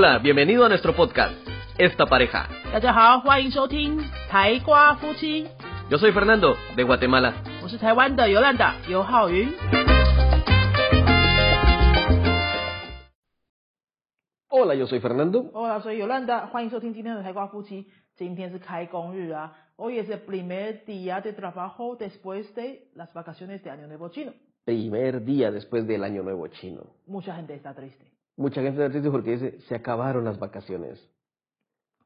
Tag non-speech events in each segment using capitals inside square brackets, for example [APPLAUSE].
Hola, bienvenido a nuestro podcast, Esta Pareja. 大家好，欢迎收听台瓜夫妻， Yo soy Fernando, de Guatemala. 我是台湾的尤兰达尤浩云。 Hola, yo soy Fernando. Hola，所以尤兰达，欢迎收听今天的台瓜夫妻。今天是开工日啊，Hoy es el primer día de trabajo después de las vacaciones de Año Nuevo Chino. Primer día después del Año Nuevo Chino. Mucha gente está triste. Mucha gente triste porque dice, se acabaron las vacaciones.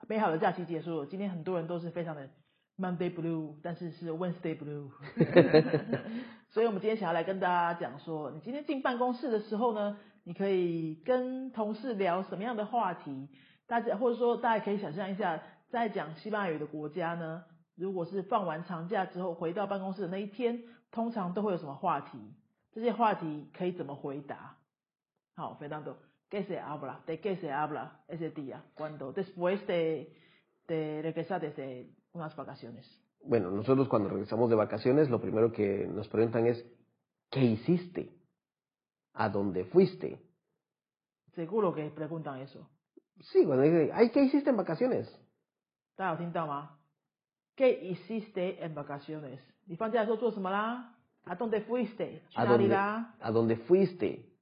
美好的假期结束了，今天很多人都是非常的 Monday Blue，但是是 Wednesday Blue。[LAUGHS] [LAUGHS] 所以我们今天想要来跟大家讲说，你今天进办公室的时候呢，你可以跟同事聊什么样的话题？大家或者说大家可以想象一下，在讲西班牙语的国家呢，如果是放完长假之后回到办公室的那一天，通常都会有什么话题？这些话题可以怎么回答？好，Fernando。qué se habla, de qué se habla ese día, cuando después de, de regresar desde unas vacaciones. Bueno, nosotros cuando regresamos de vacaciones, lo primero que nos preguntan es, ¿qué hiciste? ¿A dónde fuiste? Seguro que preguntan eso. Sí, cuando dicen, ay, ¿qué hiciste en vacaciones? ¿Qué hiciste en vacaciones? ¿A dónde fuiste? ¿A dónde, ¿A dónde fuiste?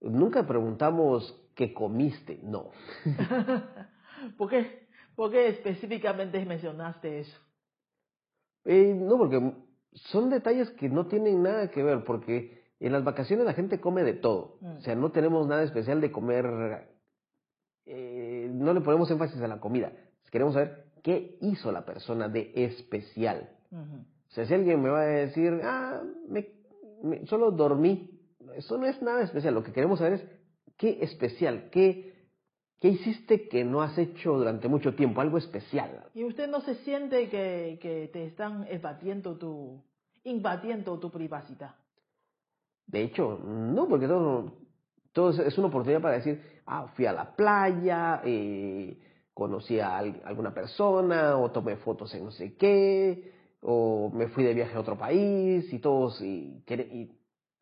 Nunca preguntamos qué comiste, no. [LAUGHS] ¿Por qué? ¿Por qué específicamente mencionaste eso? Eh, no, porque son detalles que no tienen nada que ver, porque en las vacaciones la gente come de todo. Mm. O sea, no tenemos nada especial de comer, eh, no le ponemos énfasis a la comida. Queremos saber qué hizo la persona de especial. Ujú. O sea, si alguien me va a decir, ah, me, me- solo dormí, eso no es nada especial. Lo que queremos saber es qué especial, qué, qué hiciste que no has hecho durante mucho tiempo, algo especial. ¿Y usted no se siente que, que te están evadiendo tu, invadiendo tu privacidad? De hecho, no, porque todo, todo es- una oportunidad para decir, ah, fui a la playa, eh, conocí a al- alguna persona, o tomé fotos en no sé qué, o me fui de viaje a otro país, y todos, y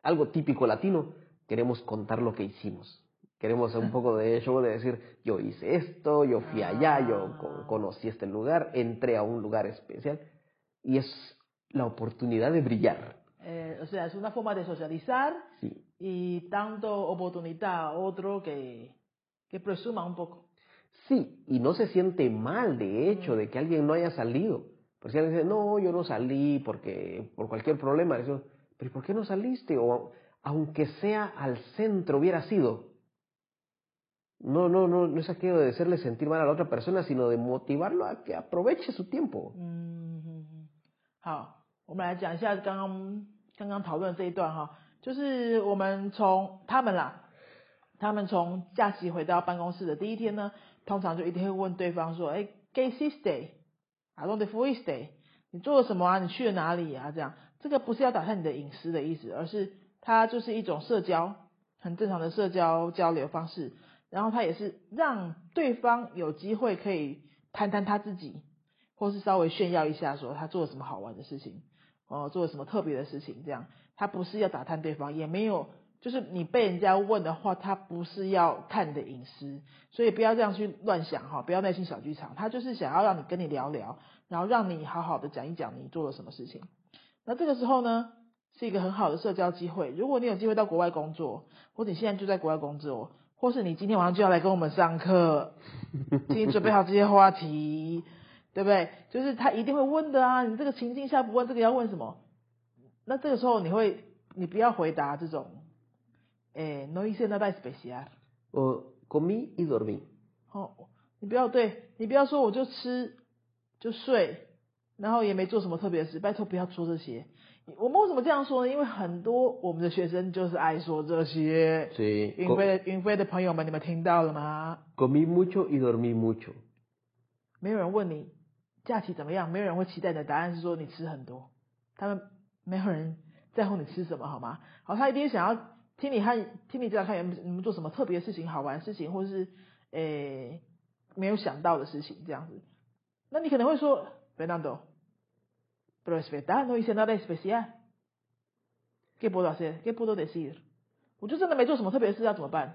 algo típico latino, queremos contar lo que hicimos. Queremos un poco de show de decir, yo hice esto, yo fui allá, yo Ah. conocí este lugar, entré a un lugar especial, y es la oportunidad de brillar. Eh, o sea, es una forma de socializar Sí. y dando oportunidad a otro que, que presuma un poco. Sí, y no se siente mal de hecho de que alguien no haya salido. Porque si alguien dice, no, yo no salí porque por cualquier problema, eso, pero ¿y ¿por qué no saliste? O aunque sea al centro hubiera sido. No, no, no, no es aquello de hacerle sentir mal a la otra persona, sino de motivarlo a que aproveche su tiempo. 嗯，嗯嗯好，我们来讲一下刚刚刚刚讨论这一段哈，就是我们从他们啦，他们从假期回到办公室的第一天呢，通常就一定会问对方说，哎，¿Qué hiciste？¿A dónde fuiste？你做了什么啊？你去了哪里啊？这样， 这个不是要打探你的隐私的意思，而是它就是一种社交，很正常的社交交流方式。然后它也是让对方有机会可以谈谈他自己，或是稍微炫耀一下，说他做了什么好玩的事情，哦，做了什么特别的事情，这样他不是要打探对方，也没有就是你被人家问的话，他不是要看你的隐私，所以不要这样去乱想哈，不要内心小剧场，他就是想要让你跟你聊聊，然后让你好好的讲一讲你做了什么事情。那这个时候呢，是一个很好的社交机会。如果你有机会到国外工作，或者你现在就在国外工作，或是你今天晚上就要来跟我们上课，请你准备好这些话题，对不对？就是他一定会问的啊，你这个情境下不问这个要问什么？那这个时候你会，你不要回答这种，诶，no hice nada especial，O comí y dormí. 哦，你不要对，你不要说我就吃就睡，然后也没做什么特别的事，拜托不要说这些。我们为什么这样说呢？因为很多我们的学生就是爱说这些。Sí, 云飞的云飞的朋友们，你们听到了吗？comí mucho y dormí mucho. 没有人问你假期怎么样，没有人会期待你的答案是说你吃很多，他们没有人在乎你吃什么，好吗？好，他一定想要听你和听你讲看你们你们做什么特别的事情、好玩的事情，或是诶没有想到的事情这样子。那你可能会说 ，Fernando。Pero es verdad, no hice nada especial. ¿Qué puedo hacer? ¿Qué puedo decir? 我就真的没做什么特别的事，要怎么办？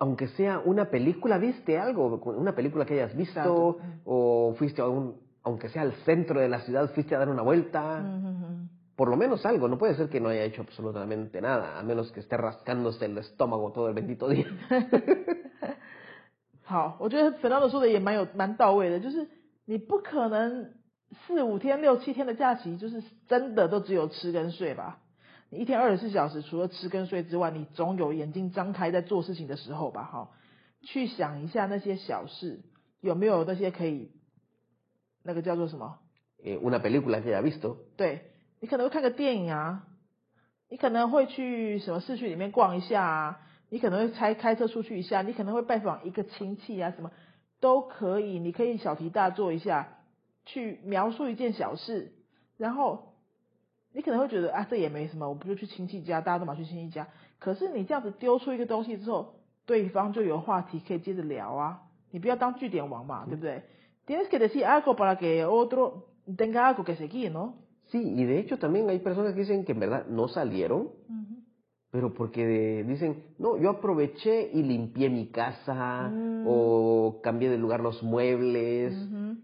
aunque sea una película, viste algo, una película que hayas visto, o fuiste a un, aunque sea al centro de la ciudad, fuiste a dar una vuelta, por lo menos algo, no puede ser que no haya hecho absolutamente nada, a menos que esté rascándose el estómago todo el bendito día. [LAUGHS] 好，我觉得粉道说的也蛮有蛮到位的，就是 你不可能四五天、六七天的假期，就是真的都只有吃跟睡吧？你一天二十四小时，除了吃跟睡之外，你总有眼睛张开在做事情的时候吧？哈，去想一下那些小事，有没有那些可以，那个叫做什么？诶，una película que ha visto。对，你可能会看个电影啊，你可能会去什么市区里面逛一下啊。你可能会开开车出去一下，你可能会拜访一个亲戚啊，什么都可以。你可以小题大做一下，去描述一件小事，然后你可能会觉得啊，这也没什么，我不就去亲戚家，大家都嘛去亲戚家。可是你这样子丢出一个东西之后，对方就有话题可以接着聊啊。你不要当据点王嘛，对不对？Tienes que decir algo para que otro tenga algo que seguir, ¿no? Sí, y de hecho también hay personas que dicen que en verdad no salieron. Pero porque de, dicen, no, yo aproveché y limpié mi casa mm. o cambié de lugar los muebles, mm -hmm.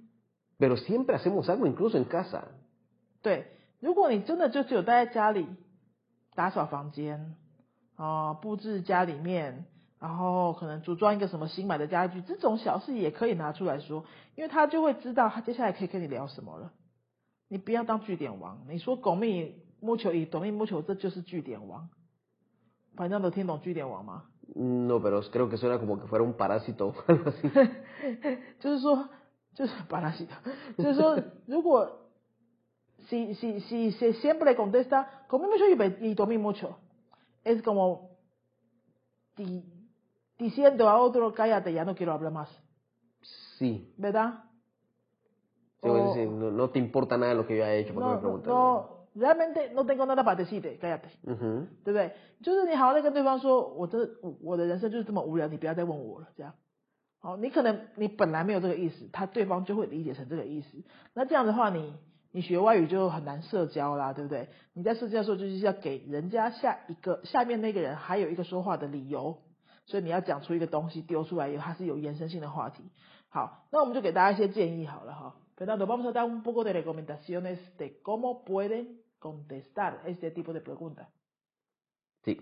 pero siempre hacemos algo incluso en casa. 对，如果你真的就只有待在家里打扫房间啊、呃布置家里面，然后可能组装一个什么新买的家具，这种小事也可以拿出来说，因为他就会知道他接下来可以跟你聊什么了。你不要当据点王，你说狗命木球以狗命木球，这就是据点王。Fernando No, pero creo que suena como que fuera un parásito o algo así. [LAUGHS] 就是说，就是巴拉西的，就是说，如果 [LAUGHS] si si si se siempre contesta como mucho y dormí mucho, es como di, diciendo a otro cállate ya no quiero hablar más. Sí. ¿Verdad? o, decir, no, no, te importa nada lo que yo haya hecho, porque no, me preguntas. No, realmente no tengo nada para decirte, cállate，嗯对不对？就是你好好的跟对方说，我这我的人生就是这么无聊，你不要再问我了，这样。好，你可能你本来没有这个意思，他对方就会理解成这个意思。那这样的话，你你学外语就很难社交啦，对不对？你在社交的时候就是要给人家下一个下面那个人还有一个说话的理由，所以你要讲出一个东西丢出来，它是有延伸性的话题。好，那我们就给大家一些建议好了哈。Fernando, vamos a dar un poco de recomendaciones de cómo pueden contestar este tipo de preguntas. Sí.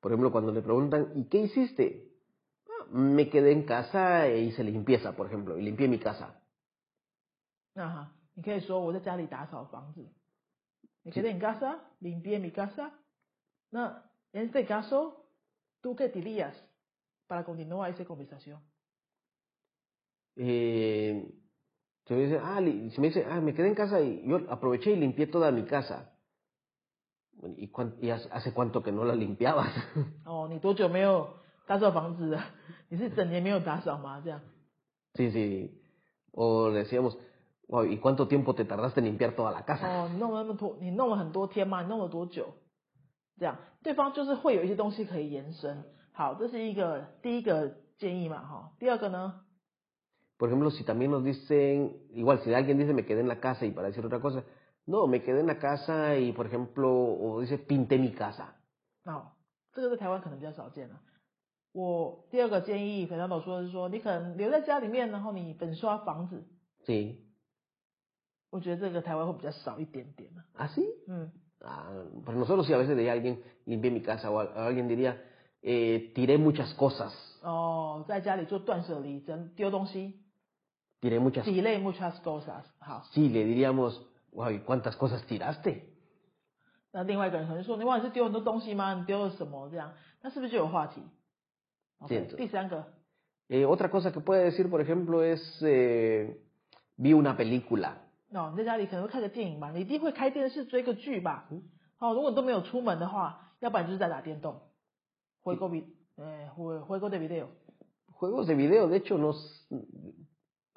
Por ejemplo, cuando le preguntan, ¿y qué hiciste? Ah, me quedé en casa e hice limpieza, por ejemplo, y limpié mi casa. Ajá. Me quedé en casa, limpié mi casa. No, en este caso, ¿tú qué dirías para continuar esa conversación? Eh, si me dice, ah, si me dice, ah, me quedé en casa y yo aproveché y limpié toda mi casa. ¿Y, y hace cuánto que no la limpiabas? [LAUGHS] Oh, ni tocho meo [LAUGHS] Sí, sí. O decíamos, wow, ¿y cuánto tiempo te tardaste en limpiar toda la casa? Oh, 弄了那么多，你弄了很多天吗？你弄了多久？这样，对方就是会有一些东西可以延伸。 好，这是一个第一个建议嘛，哈。第二个呢？por ejemplo, si también nos dicen, igual si alguien dice me quedé en la casa y para decir otra cosa, no, me quedé en la casa y por ejemplo, o dice pinté mi casa. 这个在台湾可能比较少见了。我第二个建议，粉导说的是说，你可能留在家里面，然后你粉刷房子。Sí. 我觉得这个台湾会比较少一点点。¿Ah, sí? Mm. Ah, pues nosotros si a veces diría alguien limpié mi casa o alguien diría eh, tiré muchas cosas. 哦，在家里做断舍离，真丢东西。tiré muchas, tiré muchas cosas. Sí, le diríamos, wow, ¿cuántas cosas tiraste? Eh, otra cosa que puede decir, por ejemplo, es eh, vi una película. 哦，你在家里可能会看个电影嘛，你一定会开电视追个剧吧？哦，如果你都没有出门的话，要不然就是在打电动。 Juego, eh, juego de video. Juegos de video, de hecho, nos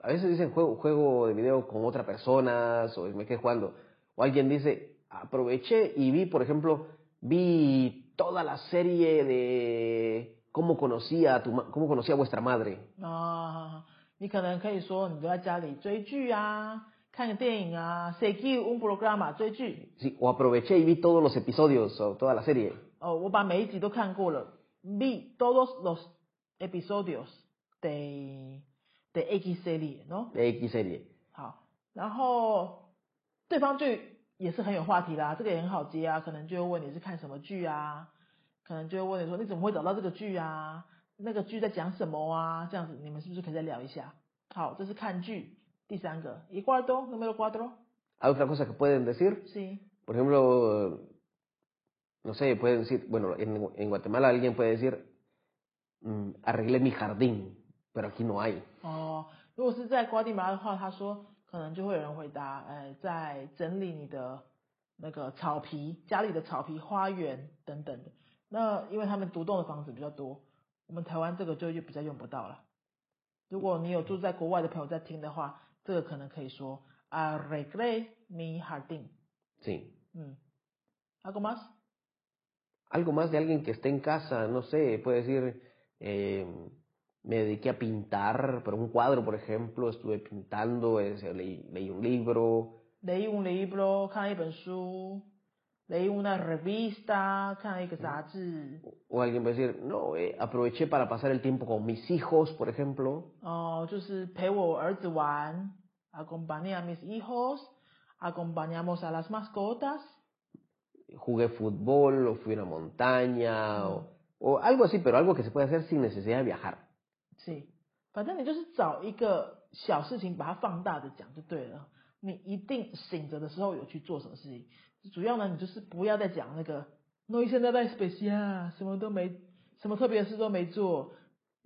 a veces dicen juego, juego de video con otra persona o me quedé jugando. O alguien dice, aproveché y vi, por ejemplo, vi toda la serie de cómo conocía a tu cómo conocía a vuestra madre. Ah, un programa Sí, o aproveché y vi todos los episodios o toda la serie. Vi todos los episodios de de X serie, ¿no? de X serie. 好，然后对方就也是很有话题啦，这个也很好接啊，可能就会问你是看什么剧啊，可能就会问你说你怎么会找到这个剧啊？那个剧在讲什么啊？这样子你们是不是可以再聊一下？好，这是看剧。第三个，y cuarto, número cuatro, Hay otra cosa que pueden decir, sí, por ejemplo, no sé, pueden decir, bueno, en, en Guatemala alguien puede decir, mm, arreglé mi jardín, pero aquí no hay. 哦，如果是在瓜地马拉的话，他说可能就会有人回答，呃，在整理你的那个草皮，家里的草皮、花园等等的。那因为他们独栋的房子比较多，我们台湾这个就就比较用不到了。如果你有住在国外的朋友在听的话，这个可能可以说 arreglé mi jardín。Sí. 嗯，algo más？algo más de alguien que esté en casa, no sé, puede decir, eh, me dediqué a pintar, pero un cuadro, por ejemplo, estuve pintando, eh, es, leí, leí, un libro. Leí un libro, leí una revista, O alguien puede decir, no, eh, aproveché para pasar el tiempo con mis hijos, por ejemplo. Oh, acompañé a mis hijos, acompañamos a las mascotas. Jugué fútbol, o fui a una montaña, o, o algo así, pero algo que se puede hacer sin necesidad de viajar. 是，反正你就是找一个小事情，把它放大的讲就对了。你一定醒着的时候有去做什么事情，主要呢，你就是不要再讲那个 no hice nada especial，什么都没，什么特别的事都没做。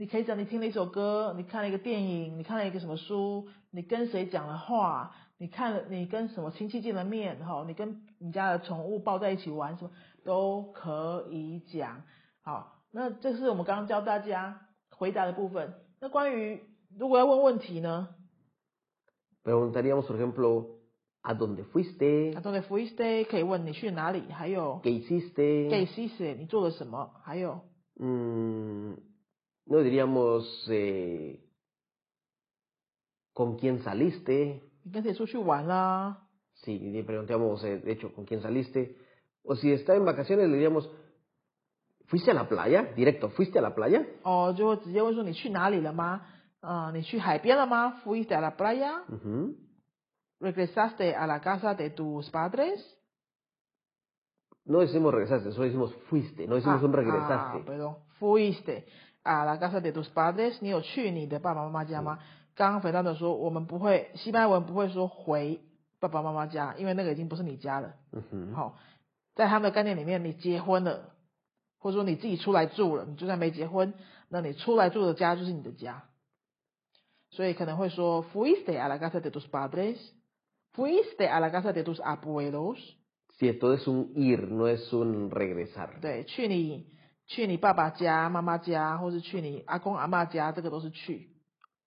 你可以讲你听了一首歌，你看了一个电影，你看了一个什么书，你跟谁讲了话，你看了你跟什么亲戚见了面，哈，你跟你家的宠物抱在一起玩，什么都可以讲。好，那这是我们刚刚教大家回答的部分。那关于如果要问问题呢 Preguntaríamos, por ejemplo, ¿a dónde fuiste? ¿A dónde fuiste 可以问你去哪里，还有 ¿Qué hiciste? qué hiciste 你做了什么，还有 Mm, no diríamos eh, con quién saliste. Sí, le preguntamos, eh, de hecho, con quién saliste. O si está en vacaciones, le diríamos, ¿fuiste a la playa? Directo, ¿fuiste a la playa? Oh, yo ah, ¿Fuiste a la playa? ¿Regresaste a la casa de tus padres? No decimos regresaste, solo decimos fuiste, no decimos ah, un regresaste. Ah, perdón, fuiste. a la casa de tus padres，你有去你的爸爸妈妈家吗？刚刚菲娜的说，我们不会西班牙文不会说回爸爸妈妈家，因为那个已经不是你家了。好、在他们的概念里面，你结婚了，或者说你自己出来住了，你就算没结婚，那你出来住的家就是你的家。所以可能会说 fuiste a la casa de tus padres。Fuiste a la casa de tus abuelos. Sí, esto es un ir, no es un regresar. 对，去你去你爸爸家、妈妈家，或是去你阿公阿妈家，这个都是去，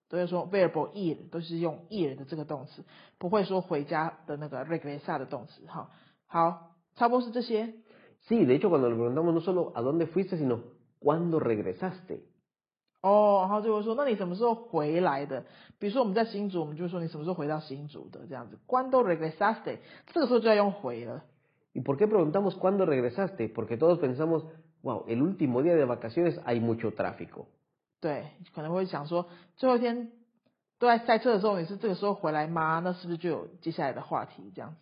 都会说 verb ir，都是用 ir 的这个动词，不会说回家的那个 regresar 的动词。哈，好，差不多是这些。Sí, de hecho, cuando le preguntamos no solo a dónde fuiste, sino cuándo regresaste. 哦，然后就会说，那你什么时候回来的？比如说我们在新竹，我们就说你什么时候回到新竹的这样子。Cuando regresaste，这个时候就要用回了。¿Y por qué preguntamos cuándo regresaste? Porque todos pensamos, wow, el último día de vacaciones hay mucho tráfico. 对，可能会想说，最后一天都在赛车的时候，你是这个时候回来吗？那是不是就有接下来的话题这样子？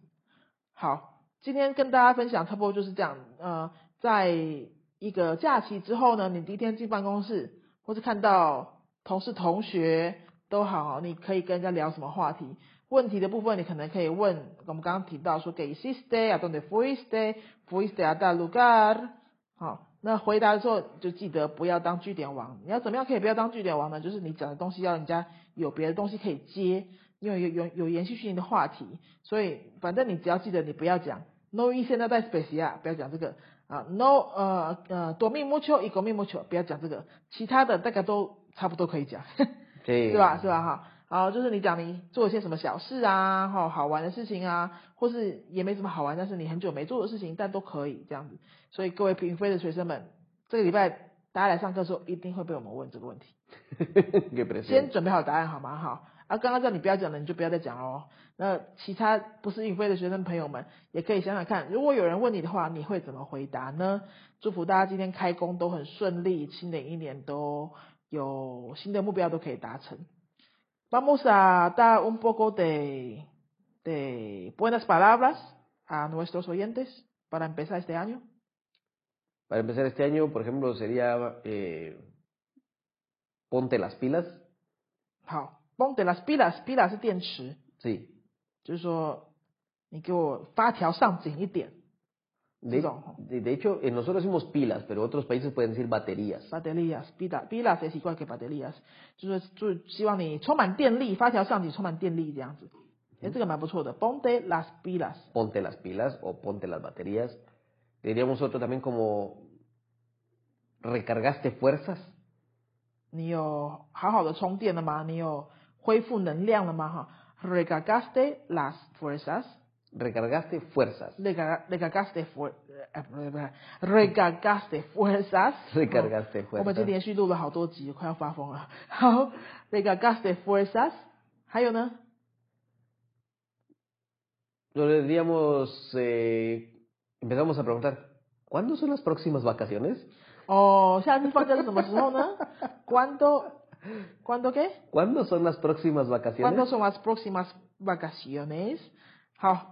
好，今天跟大家分享差不多就是这样。呃，在一个假期之后呢，你第一天进办公室，或是看到同事、同学都好，你可以跟人家聊什么话题？问题的部分，你可能可以问，我们刚刚提到说，¿Qué hiciste? ¿A dónde fuiste? ¿Fuiste a tal lugar? 好，那回答的时候就记得不要当据点王。你要怎么样可以不要当据点王呢？就是你讲的东西要人家有别的东西可以接，因为有有有延续性的话题。所以反正你只要记得你不要讲 no hice nada especial，不要讲这个啊 no 呃呃 dormí mucho y comí mucho，不要讲这个，其他的大概都差不多可以讲。[LAUGHS] Sí. 是吧？是吧？哈，好，就是你讲你做一些什么小事啊，哈，好玩的事情啊，或是也没什么好玩，但是你很久没做的事情，但都可以这样子。所以各位平飞的学生们，这个礼拜大家来上课的时候，一定会被我们问这个问题，[LAUGHS] 先准备好答案好吗？好，啊，刚刚叫你不要讲的，你就不要再讲哦。那其他不是运飞的学生朋友们，也可以想想看，如果有人问你的话，你会怎么回答呢？祝福大家今天开工都很顺利，新的一年都有新的目标都可以达成。Vamos a dar un poco de de buenas palabras a nuestros oyentes para empezar este año. Para empezar este año, por ejemplo, sería eh, ponte las pilas. 好，ponte las pilas，pilas 是电池， Sí. 就是说你给我发条上紧一点， De, No. de, de hecho, eh, nosotros decimos pilas, pero otros países pueden decir baterías. baterías pilas pilas es igual que baterías，就是就希望你充满电力，发条上紧，充满电力这样子。哎，这个蛮不错的，ponte las pilas。 Ponte las pilas o ponte las baterías. Diríamos otro también como recargaste fuerzas. 你有好好的充电了吗？你有恢复能量了吗？哈，recargaste las fuerzas。 Recargaste fuerzas. recarga- recargaste fuer 呃[LAUGHS] 不是不是 recargaste fuerzas。 Recargaste 我们今 fuerzas. 天连续录了好多集，快要发疯了。好，recargaste fuerzas。还有呢？ Lo diríamos, eh, empezamos a preguntar, ¿cuándo son las próximas vacaciones? 哦，下次放假是什么时候呢？¿Cuándo cuándo qué？ ¿Cuándo son las próximas ¿Cuándo vacaciones? son las próximas vacaciones？好，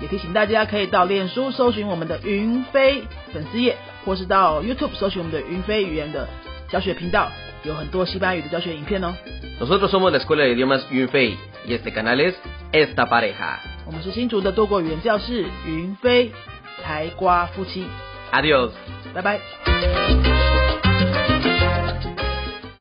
也提醒大家可以到脸书搜寻我们的云飞粉丝页，或是到 YouTube 搜寻我们的云飞语言的教学频道，有很多西班牙语的教学影片哦。Nosotros somos la Escuela de Idiomas Yunfei y este canal es Esta Pareja. 我们是新竹的多国语言教室云飞台瓜夫妻，Adiós. 拜拜。